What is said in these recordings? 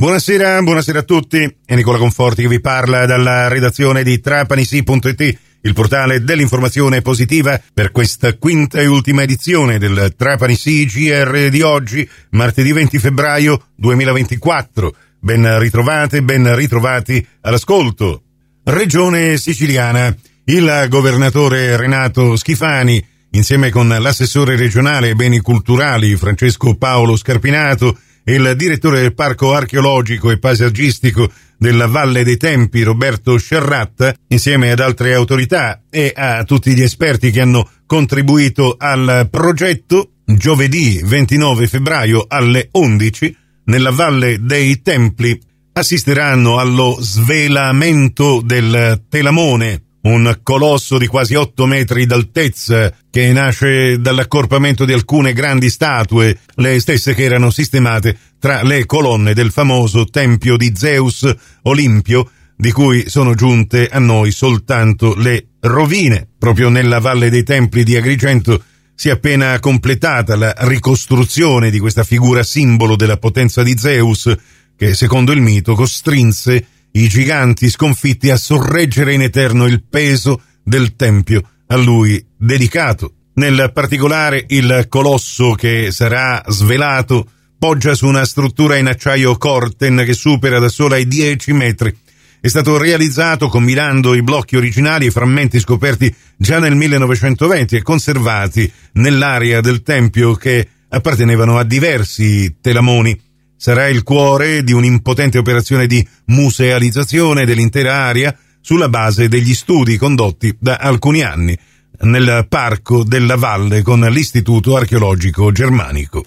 Buonasera, buonasera a tutti. È Nicola Conforti che vi parla dalla redazione di trapanisi.it, il portale dell'informazione positiva per questa quinta e ultima edizione del Trapani GR di oggi, martedì 20 febbraio 2024. Ben ritrovate, ben ritrovati all'ascolto. Regione siciliana. Il governatore Renato Schifani, insieme con l'assessore regionale ai beni culturali Francesco Paolo Scarpinato, il direttore del Parco archeologico e paesaggistico della Valle dei Tempi, Roberto Scerratta, insieme ad altre autorità e a tutti gli esperti che hanno contribuito al progetto, giovedì 29 febbraio alle 11, nella Valle dei Templi, assisteranno allo svelamento del Telamone, un colosso di quasi 8 metri d'altezza che nasce dall'accorpamento di alcune grandi statue, le stesse che erano sistemate tra le colonne del famoso tempio di Zeus Olimpio, di cui sono giunte a noi soltanto le rovine. Proprio nella Valle dei Templi di Agrigento si è appena completata la ricostruzione di questa figura simbolo della potenza di Zeus, che secondo il mito costrinse i giganti sconfitti a sorreggere in eterno il peso del tempio a lui dedicato. Nel particolare il colosso che sarà svelato poggia su una struttura in acciaio Corten che supera da sola i 10 metri. È stato realizzato combinando i blocchi originali e frammenti scoperti già nel 1920 e conservati nell'area del tempio che appartenevano a diversi telamoni sarà il cuore di un'impotente operazione di musealizzazione dell'intera area sulla base degli studi condotti da alcuni anni nel parco della valle con l'Istituto archeologico germanico.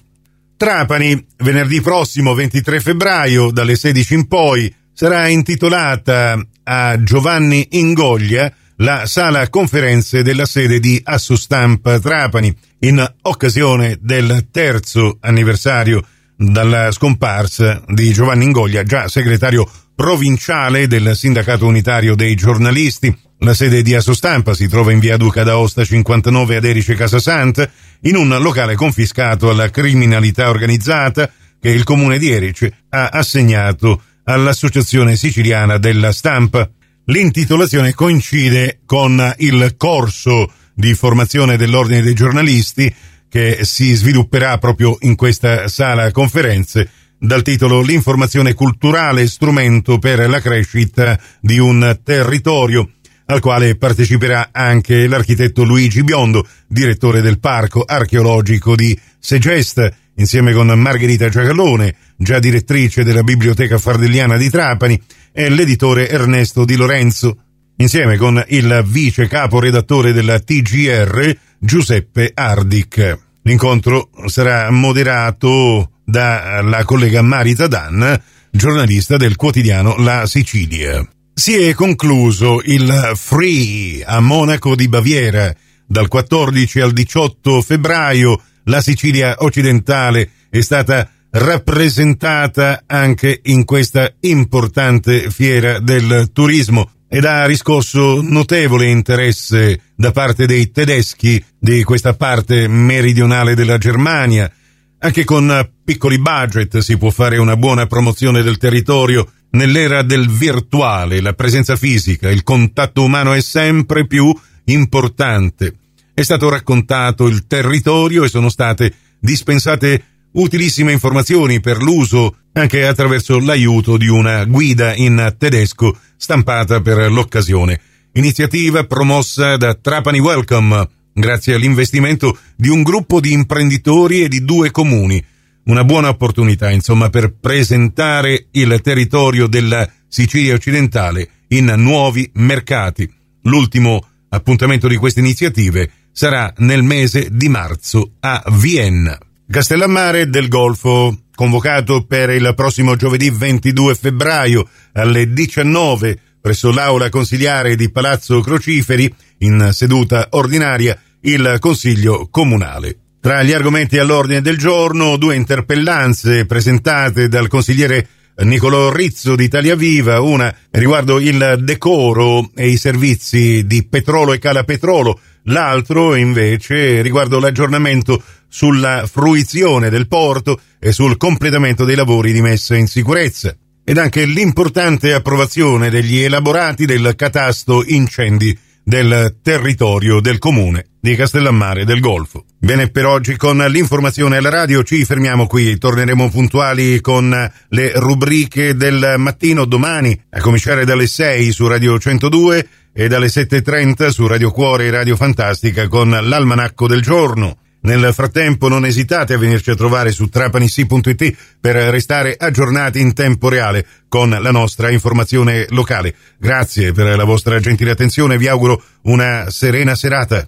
Trapani, venerdì prossimo 23 febbraio, dalle 16 in poi, sarà intitolata a Giovanni Ingoglia la sala conferenze della sede di Assostampa Trapani, in occasione del terzo anniversario dalla scomparsa di Giovanni Ingoglia, già segretario provinciale del Sindacato Unitario dei Giornalisti. La sede di Assostampa si trova in via Duca d'Aosta 59 ad Erice Casasant, in un locale confiscato alla criminalità organizzata che il comune di Erice ha assegnato all'Associazione Siciliana della Stampa. L'intitolazione coincide con il corso di formazione dell'Ordine dei giornalisti che si svilupperà proprio in questa sala conferenze dal titolo L'informazione culturale strumento per la crescita di un territorio al quale parteciperà anche l'architetto Luigi Biondo, direttore del Parco archeologico di Segesta, insieme con Margherita Giacalone, già direttrice della Biblioteca Fardelliana di Trapani, e l'editore Ernesto Di Lorenzo, insieme con il vice capo redattore della TGR, Giuseppe Ardic. L'incontro sarà moderato dalla collega Marita Dan, giornalista del quotidiano La Sicilia. Si è concluso il Free a Monaco di Baviera. Dal 14 al 18 febbraio la Sicilia occidentale è stata rappresentata anche in questa importante fiera del turismo ed ha riscosso notevole interesse da parte dei tedeschi di questa parte meridionale della Germania. Anche con piccoli budget si può fare una buona promozione del territorio. Nell'era del virtuale, la presenza fisica, il contatto umano è sempre più importante. È stato raccontato il territorio e sono state dispensate utilissime informazioni per l'uso anche attraverso l'aiuto di una guida in tedesco stampata per l'occasione. Iniziativa promossa da Trapani Welcome grazie all'investimento di un gruppo di imprenditori e di due comuni. Una buona opportunità, insomma, per presentare il territorio della Sicilia occidentale in nuovi mercati. L'ultimo appuntamento di queste iniziative sarà nel mese di marzo a Vienna. Castellammare del Golfo, convocato per il prossimo giovedì 22 febbraio alle 19 presso l'aula consigliare di Palazzo Crociferi, in seduta ordinaria, il Consiglio Comunale. Tra gli argomenti all'ordine del giorno, due interpellanze presentate dal consigliere Nicolò Rizzo di Italia Viva, una riguardo il decoro e i servizi di Petrolo e Calapetrolo, l'altro invece riguardo l'aggiornamento sulla fruizione del porto e sul completamento dei lavori di messa in sicurezza. ed anche l'importante approvazione degli elaborati del catasto incendi del territorio del comune di Castellammare del Golfo. Bene, per oggi con l'informazione alla radio ci fermiamo qui, torneremo puntuali con le rubriche del mattino domani, a cominciare dalle 6 su Radio 102 e dalle 7.30 su Radio Cuore e Radio Fantastica con l'almanacco del giorno. Nel frattempo non esitate a venirci a trovare su trapanissi.it per restare aggiornati in tempo reale con la nostra informazione locale. Grazie per la vostra gentile attenzione, vi auguro una serena serata.